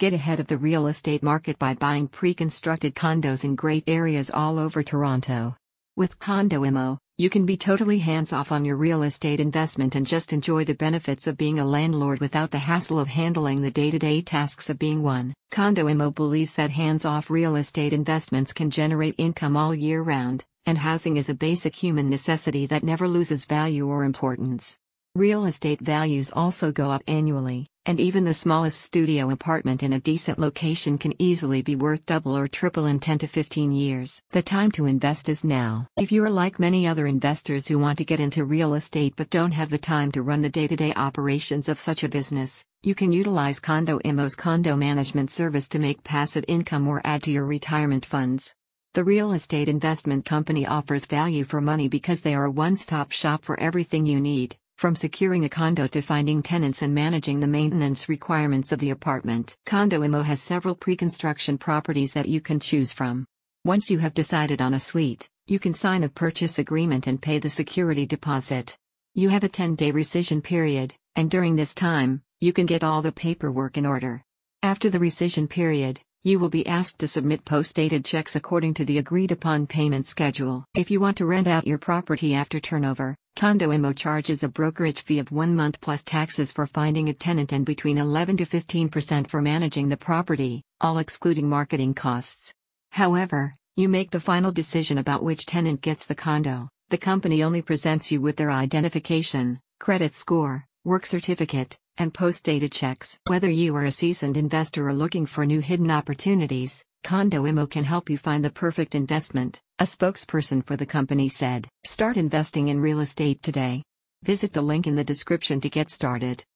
Get ahead of the real estate market by buying pre constructed condos in great areas all over Toronto. With Condo Immo, you can be totally hands off on your real estate investment and just enjoy the benefits of being a landlord without the hassle of handling the day to day tasks of being one. Condo Immo believes that hands off real estate investments can generate income all year round, and housing is a basic human necessity that never loses value or importance. Real estate values also go up annually, and even the smallest studio apartment in a decent location can easily be worth double or triple in 10 to 15 years. The time to invest is now. If you are like many other investors who want to get into real estate but don't have the time to run the day to day operations of such a business, you can utilize Condo Immo's condo management service to make passive income or add to your retirement funds. The real estate investment company offers value for money because they are a one stop shop for everything you need from securing a condo to finding tenants and managing the maintenance requirements of the apartment. Condo Immo has several pre-construction properties that you can choose from. Once you have decided on a suite, you can sign a purchase agreement and pay the security deposit. You have a 10-day rescission period, and during this time, you can get all the paperwork in order. After the rescission period, you will be asked to submit post-dated checks according to the agreed upon payment schedule. If you want to rent out your property after turnover, Condo Immo charges a brokerage fee of one month plus taxes for finding a tenant and between 11 to 15% for managing the property, all excluding marketing costs. However, you make the final decision about which tenant gets the condo. The company only presents you with their identification, credit score, work certificate, and post data checks. Whether you are a seasoned investor or looking for new hidden opportunities, Condo Immo can help you find the perfect investment, a spokesperson for the company said. Start investing in real estate today. Visit the link in the description to get started.